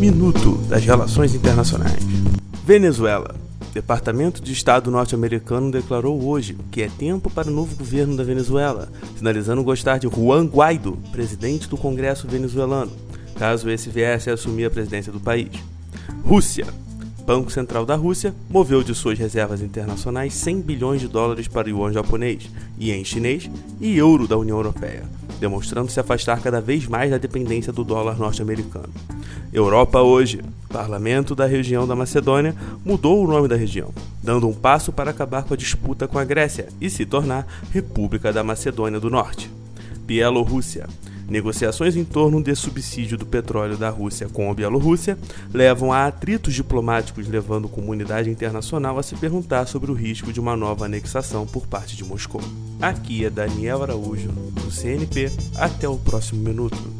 Minuto das Relações Internacionais. Venezuela. Departamento de Estado norte-americano declarou hoje que é tempo para o novo governo da Venezuela, sinalizando gostar de Juan Guaido, presidente do Congresso venezuelano, caso esse viesse a assumir a presidência do país. Rússia. Banco Central da Rússia moveu de suas reservas internacionais 100 bilhões de dólares para o yuan japonês, ien chinês e euro da União Europeia, demonstrando se afastar cada vez mais da dependência do dólar norte-americano. Europa hoje. Parlamento da região da Macedônia mudou o nome da região, dando um passo para acabar com a disputa com a Grécia e se tornar República da Macedônia do Norte. Bielorrússia. Negociações em torno de subsídio do petróleo da Rússia com a Bielorrússia levam a atritos diplomáticos, levando a comunidade internacional a se perguntar sobre o risco de uma nova anexação por parte de Moscou. Aqui é Daniel Araújo, do CNP. Até o próximo minuto.